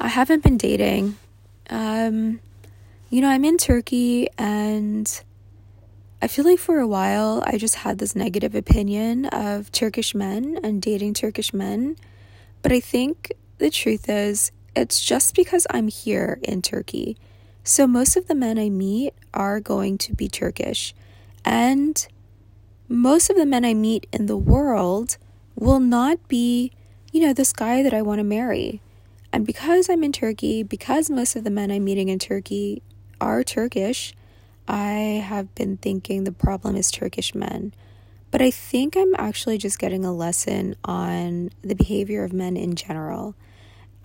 I haven't been dating. Um, you know, I'm in Turkey and I feel like for a while I just had this negative opinion of Turkish men and dating Turkish men. But I think the truth is, it's just because I'm here in Turkey. So most of the men I meet are going to be Turkish. And most of the men I meet in the world will not be, you know, this guy that I want to marry. And because I'm in Turkey, because most of the men I'm meeting in Turkey are Turkish, I have been thinking the problem is Turkish men. But I think I'm actually just getting a lesson on the behavior of men in general.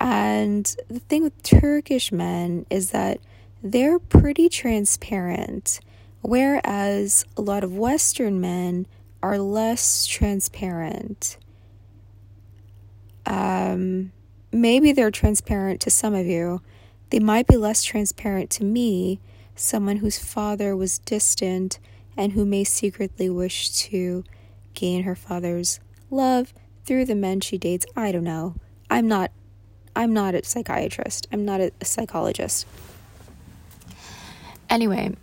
And the thing with Turkish men is that they're pretty transparent, whereas a lot of Western men are less transparent. Um, maybe they're transparent to some of you. They might be less transparent to me, someone whose father was distant and who may secretly wish to gain her father's love through the men she dates. I don't know. I'm not I'm not a psychiatrist. I'm not a, a psychologist. Anyway,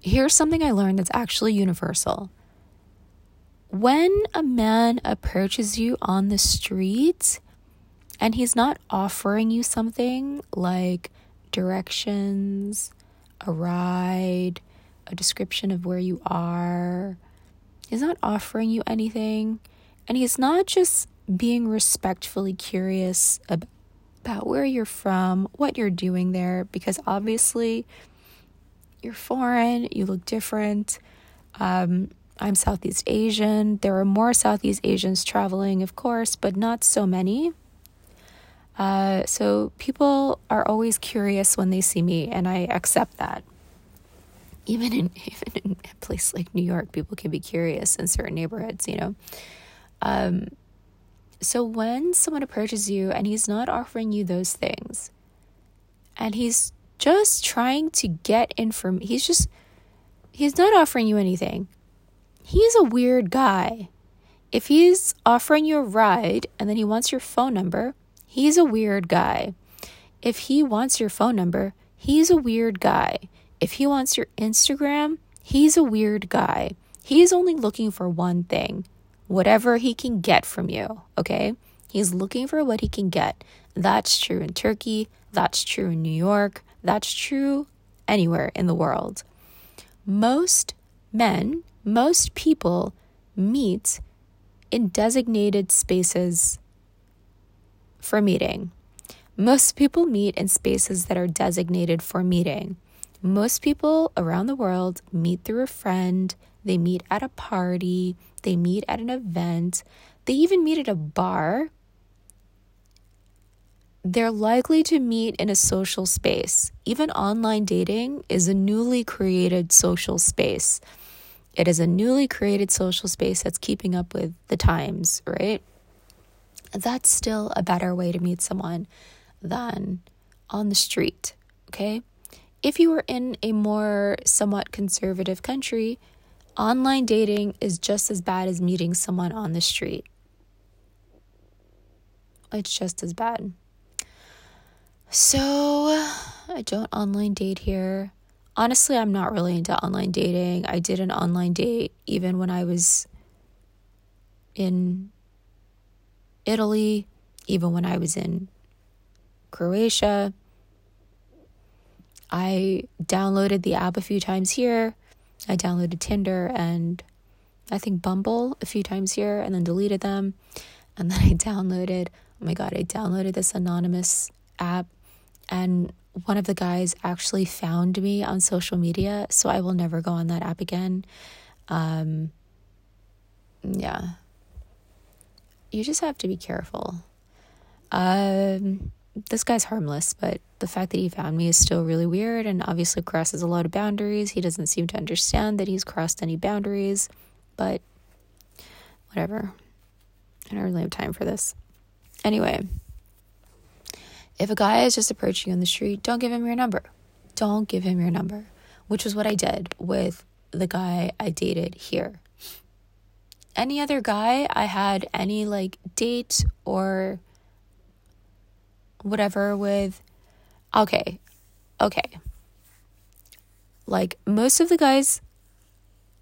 here's something I learned that's actually universal. When a man approaches you on the street and he's not offering you something like directions, a ride, a description of where you are, he's not offering you anything, and he's not just being respectfully curious about where you're from, what you're doing there, because obviously you're foreign, you look different. Um, I'm Southeast Asian. There are more Southeast Asians traveling, of course, but not so many. Uh, so people are always curious when they see me, and I accept that. Even in even in a place like New York, people can be curious in certain neighborhoods, you know. Um, so when someone approaches you and he's not offering you those things, and he's just trying to get inform, he's just he's not offering you anything. He's a weird guy. If he's offering you a ride and then he wants your phone number, he's a weird guy. If he wants your phone number, he's a weird guy. If he wants your Instagram, he's a weird guy. He's only looking for one thing whatever he can get from you, okay? He's looking for what he can get. That's true in Turkey, that's true in New York, that's true anywhere in the world. Most men, most people meet in designated spaces for meeting. Most people meet in spaces that are designated for meeting. Most people around the world meet through a friend, they meet at a party, they meet at an event, they even meet at a bar. They're likely to meet in a social space. Even online dating is a newly created social space. It is a newly created social space that's keeping up with the times, right? That's still a better way to meet someone than on the street, okay? If you were in a more somewhat conservative country, Online dating is just as bad as meeting someone on the street. It's just as bad. So, I don't online date here. Honestly, I'm not really into online dating. I did an online date even when I was in Italy, even when I was in Croatia. I downloaded the app a few times here I downloaded Tinder and I think Bumble a few times here and then deleted them. And then I downloaded, oh my God, I downloaded this anonymous app and one of the guys actually found me on social media. So I will never go on that app again. Um, yeah. You just have to be careful. Um, this guy's harmless, but the fact that he found me is still really weird and obviously crosses a lot of boundaries. He doesn't seem to understand that he's crossed any boundaries, but whatever. I don't really have time for this. Anyway, if a guy is just approaching you on the street, don't give him your number. Don't give him your number, which is what I did with the guy I dated here. Any other guy I had any like date or whatever with okay. Okay. Like most of the guys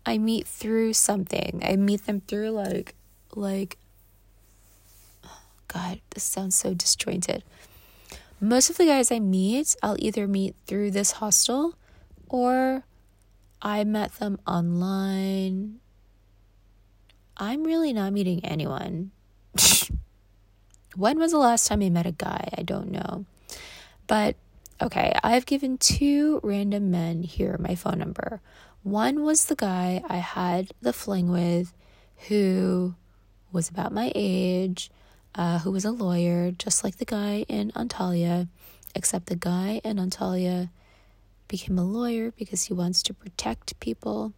I meet through something. I meet them through like like oh God, this sounds so disjointed. Most of the guys I meet, I'll either meet through this hostel or I met them online. I'm really not meeting anyone. when was the last time I met a guy? I don't know. But okay, I've given two random men here my phone number. One was the guy I had the fling with who was about my age, uh, who was a lawyer, just like the guy in Antalya, except the guy in Antalya became a lawyer because he wants to protect people.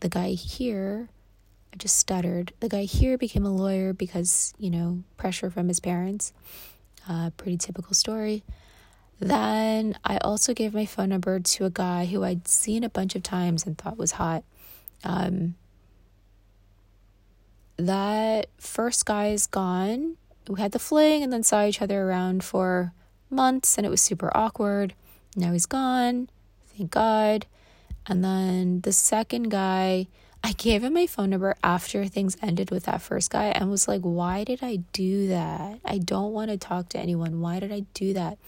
The guy here, I just stuttered. The guy here became a lawyer because, you know, pressure from his parents. Uh, pretty typical story. Then I also gave my phone number to a guy who I'd seen a bunch of times and thought was hot. Um, that first guy is gone. We had the fling and then saw each other around for months and it was super awkward. Now he's gone. Thank God. And then the second guy, I gave him my phone number after things ended with that first guy and was like, why did I do that? I don't want to talk to anyone. Why did I do that?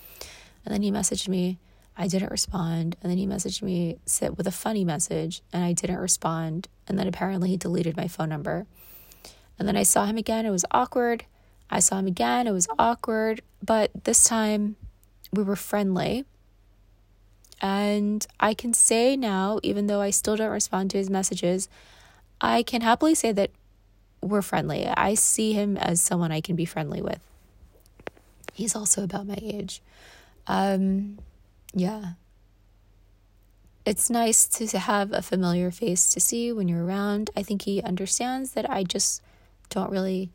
And then he messaged me. I didn't respond. And then he messaged me sit with a funny message and I didn't respond. And then apparently he deleted my phone number. And then I saw him again. It was awkward. I saw him again. It was awkward. But this time we were friendly. And I can say now, even though I still don't respond to his messages, I can happily say that we're friendly. I see him as someone I can be friendly with. He's also about my age. Um, yeah. It's nice to, have a familiar face to see when you're around. I think he understands that I just don't really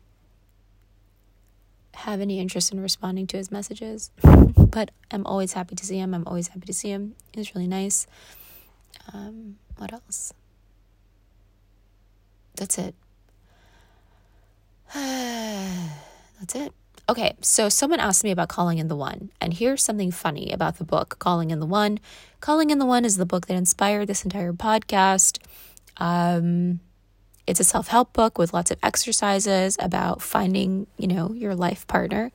have any interest in responding to his messages. but I'm always happy to see him. I'm always happy to see him. He's really nice. Um, what else? That's it. That's it. Okay, so someone asked me about Calling in the One, and here's something funny about the book Calling in the One. Calling in the One is the book that inspired this entire podcast. Um, it's a self help book with lots of exercises about finding, you know, your life partner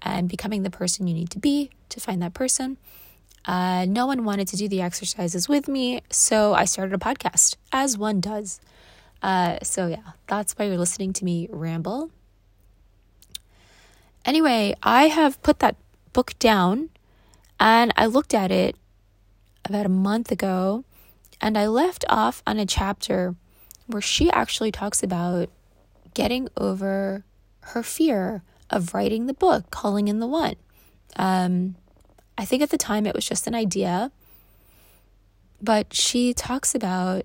and becoming the person you need to be to find that person. Uh, no one wanted to do the exercises with me, so I started a podcast, as one does. Uh, so, yeah, that's why you're listening to me ramble. Anyway, I have put that book down and I looked at it about a month ago and I left off on a chapter where she actually talks about getting over her fear of writing the book, calling in the one. Um, I think at the time it was just an idea, but she talks about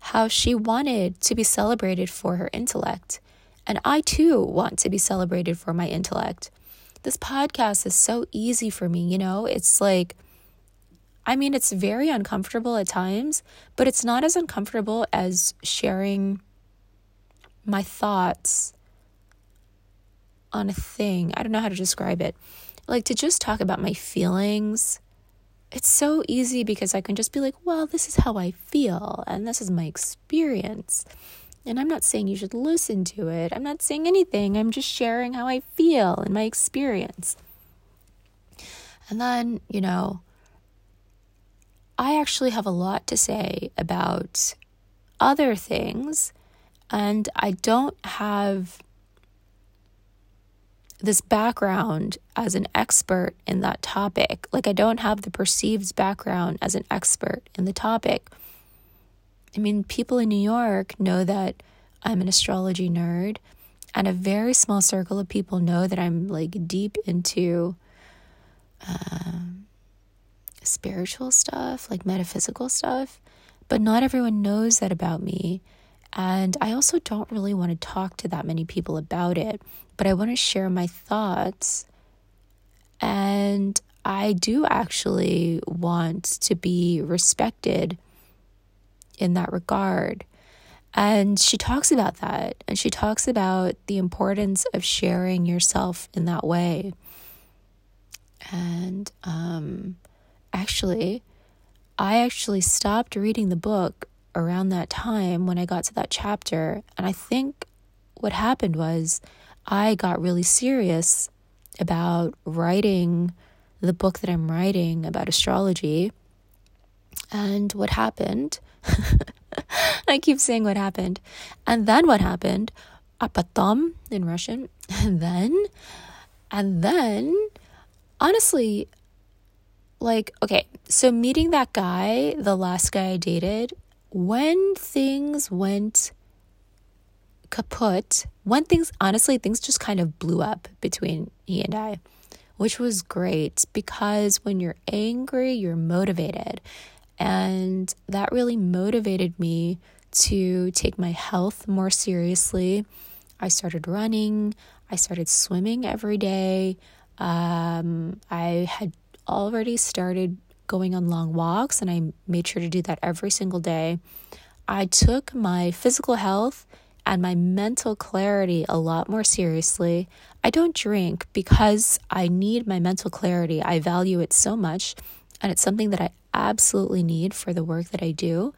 how she wanted to be celebrated for her intellect and I too want to be celebrated for my intellect. This podcast is so easy for me, you know? It's like, I mean, it's very uncomfortable at times, but it's not as uncomfortable as sharing my thoughts on a thing. I don't know how to describe it. Like to just talk about my feelings. It's so easy because I can just be like, well, this is how I feel and this is my experience. And I'm not saying you should listen to it. I'm not saying anything. I'm just sharing how I feel and my experience. And then, you know, I actually have a lot to say about other things, and I don't have this background as an expert in that topic. Like, I don't have the perceived background as an expert in the topic. I mean, people in New York know that I'm an astrology nerd, and a very small circle of people know that I'm like deep into um, spiritual stuff, like metaphysical stuff, but not everyone knows that about me. And I also don't really want to talk to that many people about it, but I want to share my thoughts. And I do actually want to be respected in that regard. And she talks about that. And she talks about the importance of sharing yourself in that way. And um, actually, I actually stopped reading the book around that time when I got to that chapter. And I think what happened was I got really serious about writing the book that I'm writing about astrology. And what happened, I keep saying what happened. And then what happened, apatom in Russian. And then, and then, honestly, like, okay, so meeting that guy, the last guy I dated, when things went kaput, when things, honestly, things just kind of blew up between he and I, which was great because when you're angry, you're motivated. And that really motivated me to take my health more seriously. I started running, I started swimming every day. Um, I had already started going on long walks, and I made sure to do that every single day. I took my physical health and my mental clarity a lot more seriously. I don't drink because I need my mental clarity. I value it so much, and it's something that I absolutely need for the work that I do.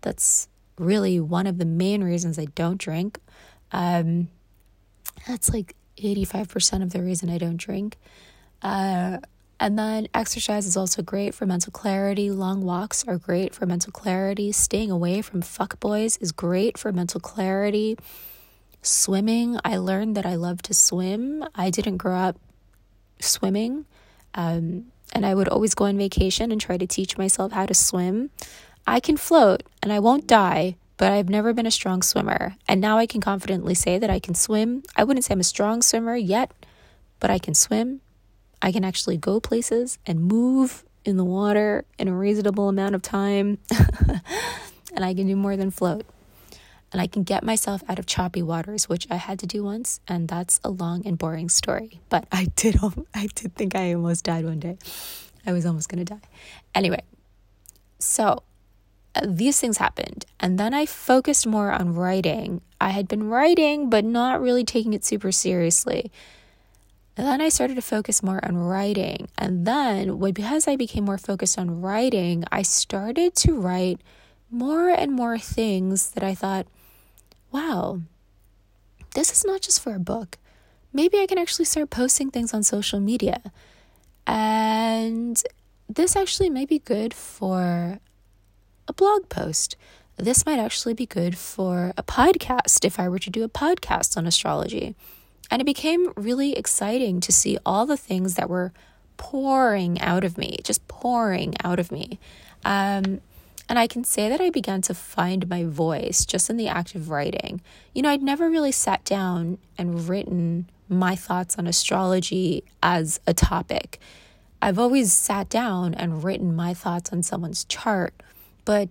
That's really one of the main reasons I don't drink. Um, that's like 85% of the reason I don't drink. Uh, and then exercise is also great for mental clarity. Long walks are great for mental clarity. Staying away from fuck boys is great for mental clarity. Swimming, I learned that I love to swim. I didn't grow up swimming. Um, and I would always go on vacation and try to teach myself how to swim. I can float and I won't die, but I've never been a strong swimmer. And now I can confidently say that I can swim. I wouldn't say I'm a strong swimmer yet, but I can swim I can actually go places and move in the water in a reasonable amount of time. and I can do more than float. And I can get myself out of choppy waters, which I had to do once, and that's a long and boring story. But I did I did think I almost died one day. I was almost going to die. Anyway, so uh, these things happened. And then I focused more on writing. I had been writing, but not really taking it super seriously. And then I started to focus more on writing. And then, because I became more focused on writing, I started to write more and more things that I thought, wow, this is not just for a book. Maybe I can actually start posting things on social media. And this actually may be good for a blog post. This might actually be good for a podcast if I were to do a podcast on astrology. And it became really exciting to see all the things that were pouring out of me, just pouring out of me. Um, and I can say that I began to find my voice just in the act of writing. You know, I'd never really sat down and written my thoughts on astrology as a topic. I've always sat down and written my thoughts on someone's chart, but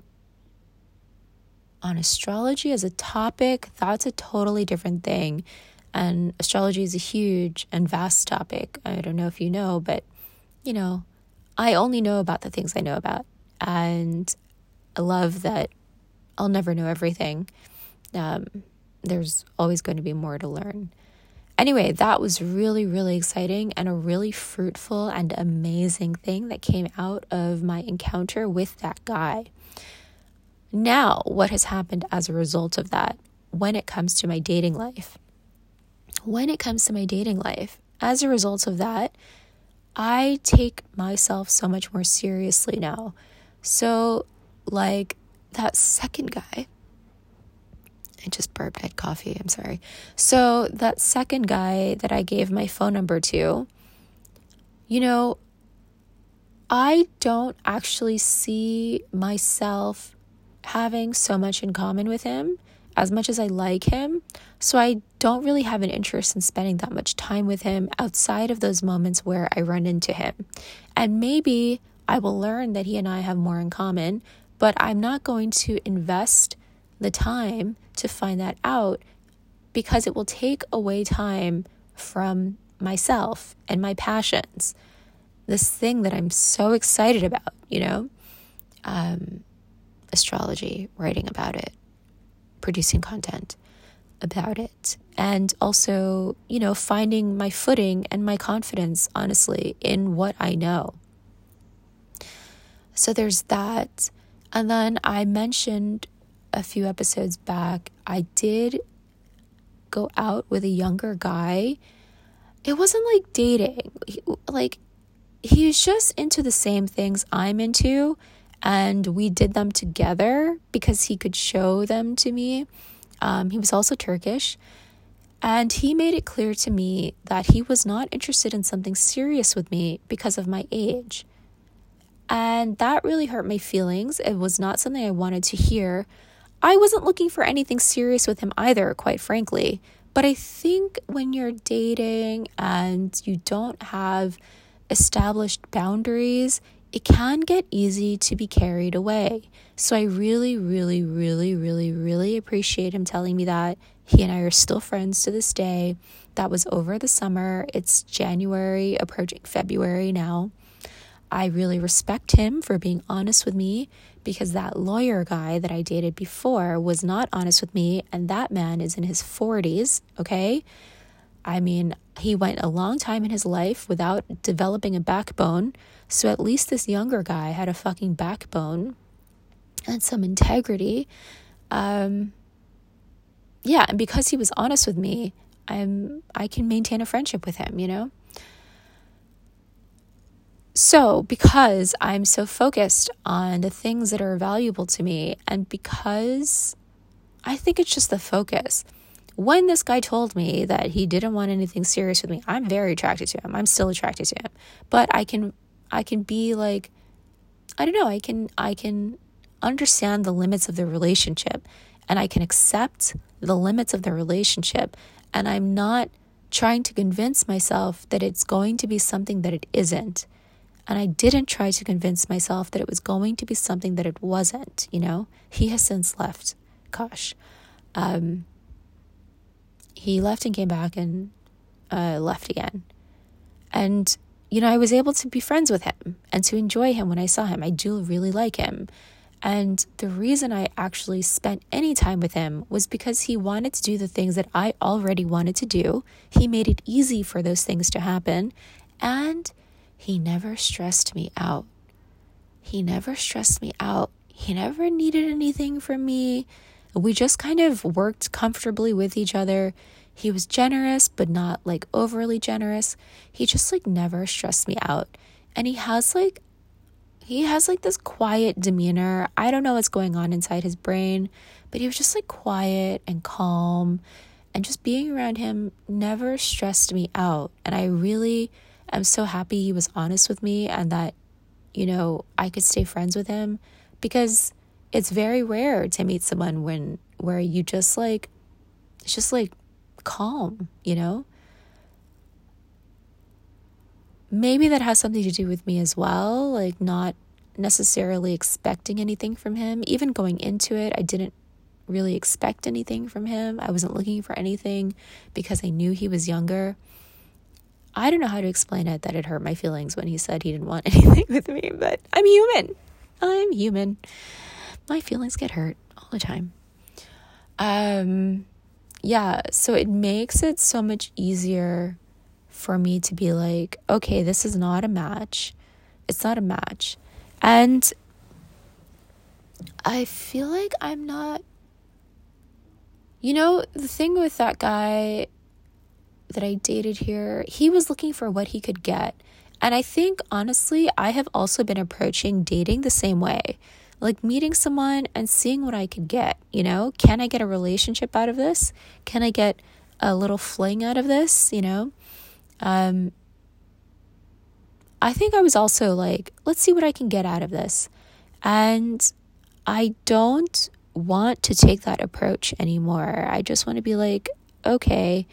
on astrology as a topic, that's a totally different thing. And astrology is a huge and vast topic. I don't know if you know, but you know, I only know about the things I know about. And I love that I'll never know everything. Um, there's always going to be more to learn. Anyway, that was really, really exciting and a really fruitful and amazing thing that came out of my encounter with that guy. Now, what has happened as a result of that when it comes to my dating life? When it comes to my dating life, as a result of that, I take myself so much more seriously now. So, like that second guy, I just burped, at coffee, I'm sorry. So, that second guy that I gave my phone number to, you know, I don't actually see myself having so much in common with him as much as I like him. So I don't really have an interest in spending that much time with him outside of those moments where I run into him. And maybe I will learn that he and I have more in common, but I'm not going to invest the time to find that out because it will take away time from myself and my passions. This thing that I'm so excited about, you know? Um, astrology, writing about it producing content. about it. And also, you know, finding my footing and my confidence, honestly, in what I know. So there's that. And then I mentioned a few episodes back, I did go out with a younger guy. It wasn't like dating. He, like he was just into the same things I'm into and we did them together because he could show them to me. Um, he was also Turkish. And he made it clear to me that he was not interested in something serious with me because of my age. And that really hurt my feelings. It was not something I wanted to hear. I wasn't looking for anything serious with him either, quite frankly. But I think when you're dating and you don't have established boundaries, it can get easy to be carried away. So I really, really, really, really, really appreciate him telling me that. He and I are still friends to this day. That was over the summer. It's January, approaching February now. I really respect him for being honest with me because that lawyer guy that I dated before was not honest with me, and that man is in his 40s, okay? I mean, he went a long time in his life without developing a backbone. So at least this younger guy had a fucking backbone and some integrity. Um, yeah, and because he was honest with me, I'm I can maintain a friendship with him, you know? So, because I'm so focused on the things that are valuable to me, and because I think it's just the focus when this guy told me that he didn't want anything serious with me, I'm very attracted to him. I'm still attracted to him. But I can I can be like I don't know, I can I can understand the limits of the relationship and I can accept the limits of the relationship and I'm not trying to convince myself that it's going to be something that it isn't. And I didn't try to convince myself that it was going to be something that it wasn't, you know? He has since left. Gosh. Um, he left and came back and uh, left again. And, you know, I was able to be friends with him and to enjoy him when I saw him. I do really like him. And the reason I actually spent any time with him was because he wanted to do the things that I already wanted to do. He made it easy for those things to happen. And he never stressed me out. He never stressed me out. He never needed anything from me. We just kind of worked comfortably with each other. He was generous, but not like overly generous. He just like never stressed me out. And he has like he has like this quiet demeanor. I don't know what's going on inside his brain, but he was just like quiet and calm. And just being around him never stressed me out. And I really am so happy he was honest with me and that, you know, I could stay friends with him because it's very rare to meet someone when where you just like it's just like calm, you know? Maybe that has something to do with me as well, like not necessarily expecting anything from him. Even going into it, I didn't really expect anything from him. I wasn't looking for anything because I knew he was younger. I don't know how to explain it that it hurt my feelings when he said he didn't want anything with me, but I'm human. I'm human my feelings get hurt all the time. Um, yeah, so it makes it so much easier for me to be like, okay, this is not a match. It's not a match. And I feel like I'm not. You know, the thing with that guy that I dated here, he was looking for what he could get. And I think, honestly, I have also been approaching dating the same way like meeting someone and seeing what I could get, you know? Can I get a relationship out of this? Can I get a little fling out of this, you know? Um I think I was also like, let's see what I can get out of this. And I don't want to take that approach anymore. I just want to be like, okay,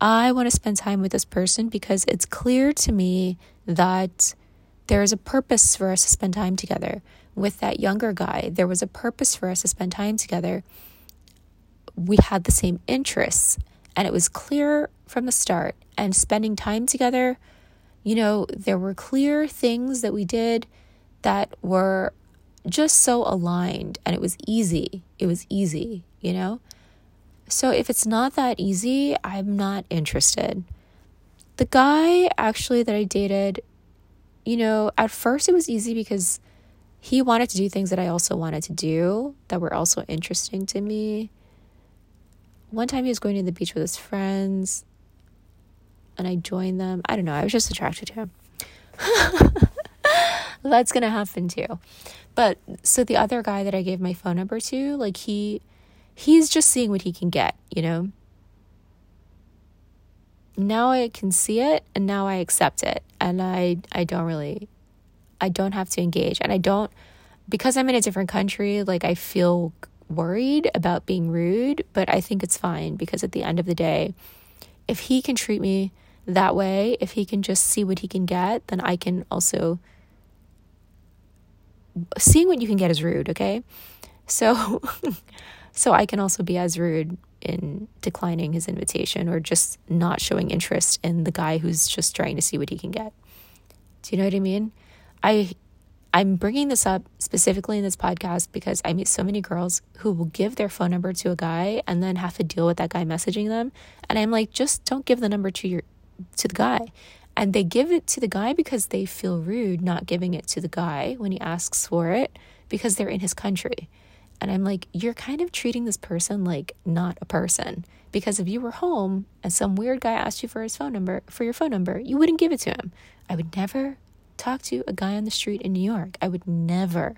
I want to spend time with this person because it's clear to me that there is a purpose for us to spend time together with that younger guy. There was a purpose for us to spend time together. We had the same interests, and it was clear from the start. And spending time together, you know, there were clear things that we did that were just so aligned, and it was easy. It was easy, you know? So if it's not that easy, I'm not interested. The guy actually that I dated, you know, at first it was easy because he wanted to do things that I also wanted to do that were also interesting to me. One time he was going to the beach with his friends and I joined them. I don't know, I was just attracted to him. That's going to happen too. But so the other guy that I gave my phone number to, like he he's just seeing what he can get, you know? Now I can see it and now I accept it and I I don't really I don't have to engage and I don't because I'm in a different country, like I feel worried about being rude, but I think it's fine because at the end of the day, if he can treat me that way, if he can just see what he can get, then I can also seeing what you can get is rude, okay? So so I can also be as rude in declining his invitation or just not showing interest in the guy who's just trying to see what he can get. Do you know what I mean? I I'm bringing this up specifically in this podcast because I meet so many girls who will give their phone number to a guy and then have to deal with that guy messaging them. And I'm like, just don't give the number to your to the guy. And they give it to the guy because they feel rude not giving it to the guy when he asks for it because they're in his country. And I'm like, you're kind of treating this person like not a person. Because if you were home and some weird guy asked you for his phone number, for your phone number, you wouldn't give it to him. I would never talk to a guy on the street in New York. I would never,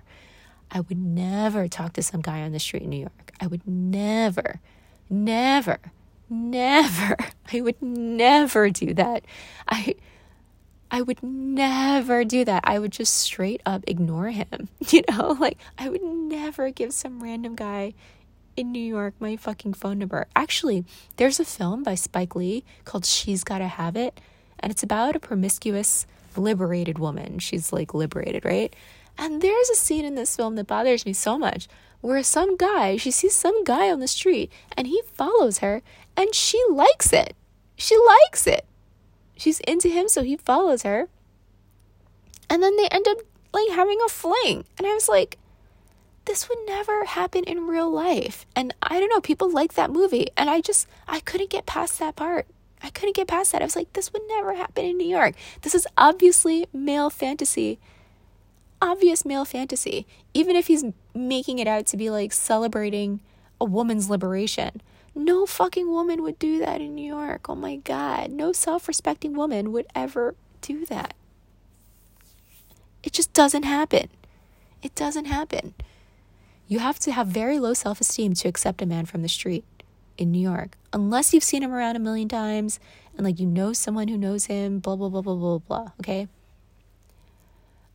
I would never talk to some guy on the street in New York. I would never, never, never, I would never do that. I, I would never do that. I would just straight up ignore him. You know, like I would never give some random guy in New York my fucking phone number. Actually, there's a film by Spike Lee called She's Gotta Have It, and it's about a promiscuous, liberated woman. She's like liberated, right? And there's a scene in this film that bothers me so much where some guy, she sees some guy on the street and he follows her and she likes it. She likes it she's into him, so he follows her. And then they end up like having a fling. And I was like, this would never happen in real life. And I don't know, people like that movie. And I just, I couldn't get past that part. I couldn't get past that. I was like, this would never happen in New York. This is obviously male fantasy. Obvious male fantasy. Even if he's making it out to be like celebrating a woman's liberation. No fucking woman would do that in New York. Oh my God. No self respecting woman would ever do that. It just doesn't happen. It doesn't happen. You have to have very low self esteem to accept a man from the street in New York, unless you've seen him around a million times and like you know someone who knows him, blah, blah, blah, blah, blah, blah. Okay.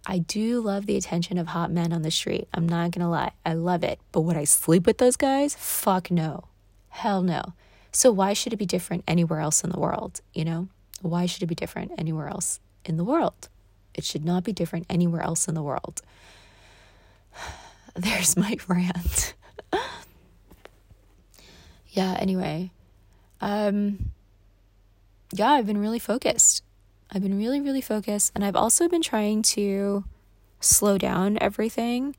I do love the attention of hot men on the street. I'm not gonna lie. I love it. But would I sleep with those guys? Fuck no. Hell no. So why should it be different anywhere else in the world? You know, why should it be different anywhere else in the world? It should not be different anywhere else in the world. There's my rant. Yeah, anyway. Um yeah, I've been really focused. I've been really really focused and I've also been trying to slow down everything.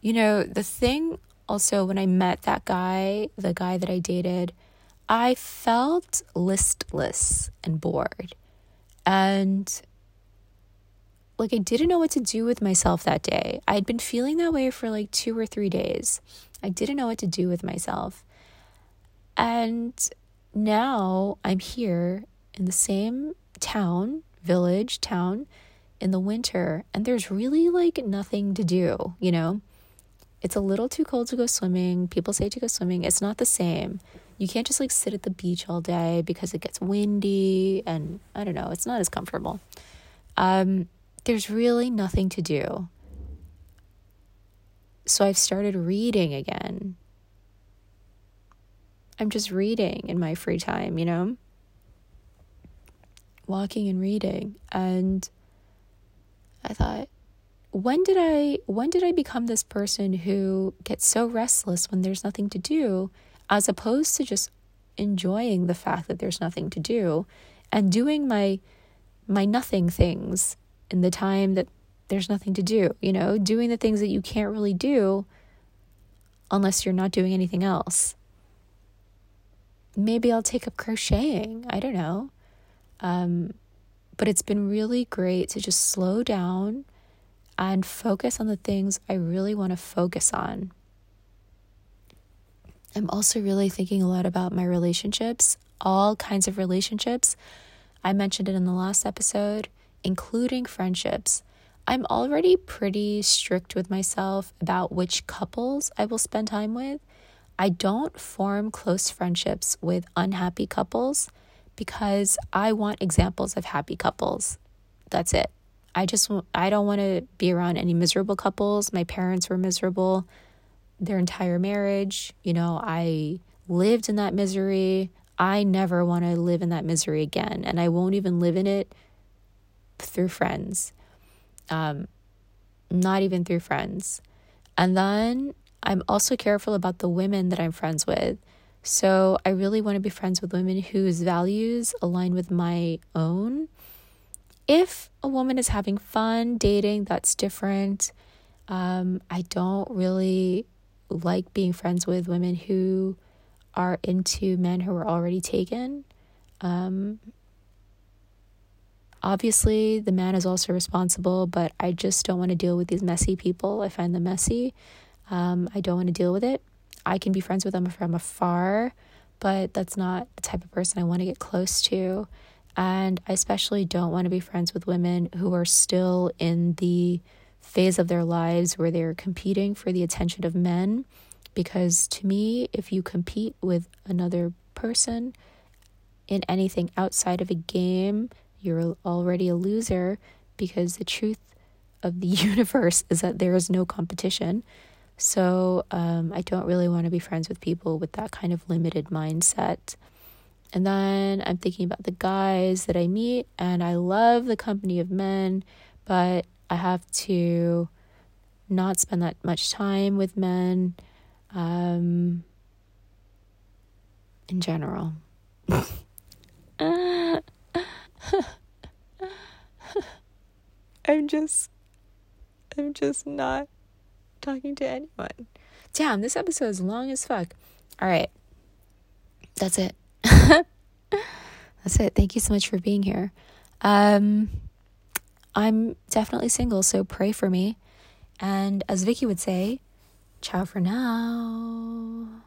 You know, the thing also, when I met that guy, the guy that I dated, I felt listless and bored. And like I didn't know what to do with myself that day. I'd been feeling that way for like 2 or 3 days. I didn't know what to do with myself. And now I'm here in the same town, village, town in the winter and there's really like nothing to do, you know? It's a little too cold to go swimming. People say to go swimming. It's not the same. You can't just like sit at the beach all day because it gets windy and I don't know, it's not as comfortable. Um, there's really nothing to do. So I've started reading again. I'm just reading in my free time, you know? Walking and reading. And I thought, when did I when did I become this person who gets so restless when there's nothing to do as opposed to just enjoying the fact that there's nothing to do and doing my my nothing things in the time that there's nothing to do, you know, doing the things that you can't really do unless you're not doing anything else. Maybe I'll take up crocheting. I don't know. Um, but it's been really great to just slow down and focus on the things I really want to focus on. I'm also really thinking a lot about my relationships, all kinds of relationships. I mentioned it in the last episode, including friendships. I'm already pretty strict with myself about which couples I will spend time with. I don't form close friendships with unhappy couples because I want examples of happy couples. That's it. I just I don't want to be around any miserable couples. My parents were miserable their entire marriage. You know, I lived in that misery. I never want to live in that misery again, and I won't even live in it through friends. Um, not even through friends. And then I'm also careful about the women that I'm friends with. So I really want to be friends with women whose values align with my own. If a woman is having fun dating, that's different. Um, I don't really like being friends with women who are into men who are already taken. Um, obviously, the man is also responsible, but I just don't want to deal with these messy people. I find them messy. Um, I don't want to deal with it. I can be friends with them from afar, but that's not the type of person I want to get close to. And I especially don't want to be friends with women who are still in the phase of their lives where they're competing for the attention of men. Because to me, if you compete with another person in anything outside of a game, you're already a loser because the truth of the universe is that there is no competition. So um, I don't really want to be friends with people with that kind of limited mindset. And then I'm thinking about the guys that I meet, and I love the company of men, but I have to not spend that much time with men um, in general. I'm just I'm just not talking to anyone. Damn, this episode is long as fuck. All right. That's it. That's it. Thank you so much for being here. Um I'm definitely single, so pray for me. And as Vicky would say, ciao for now.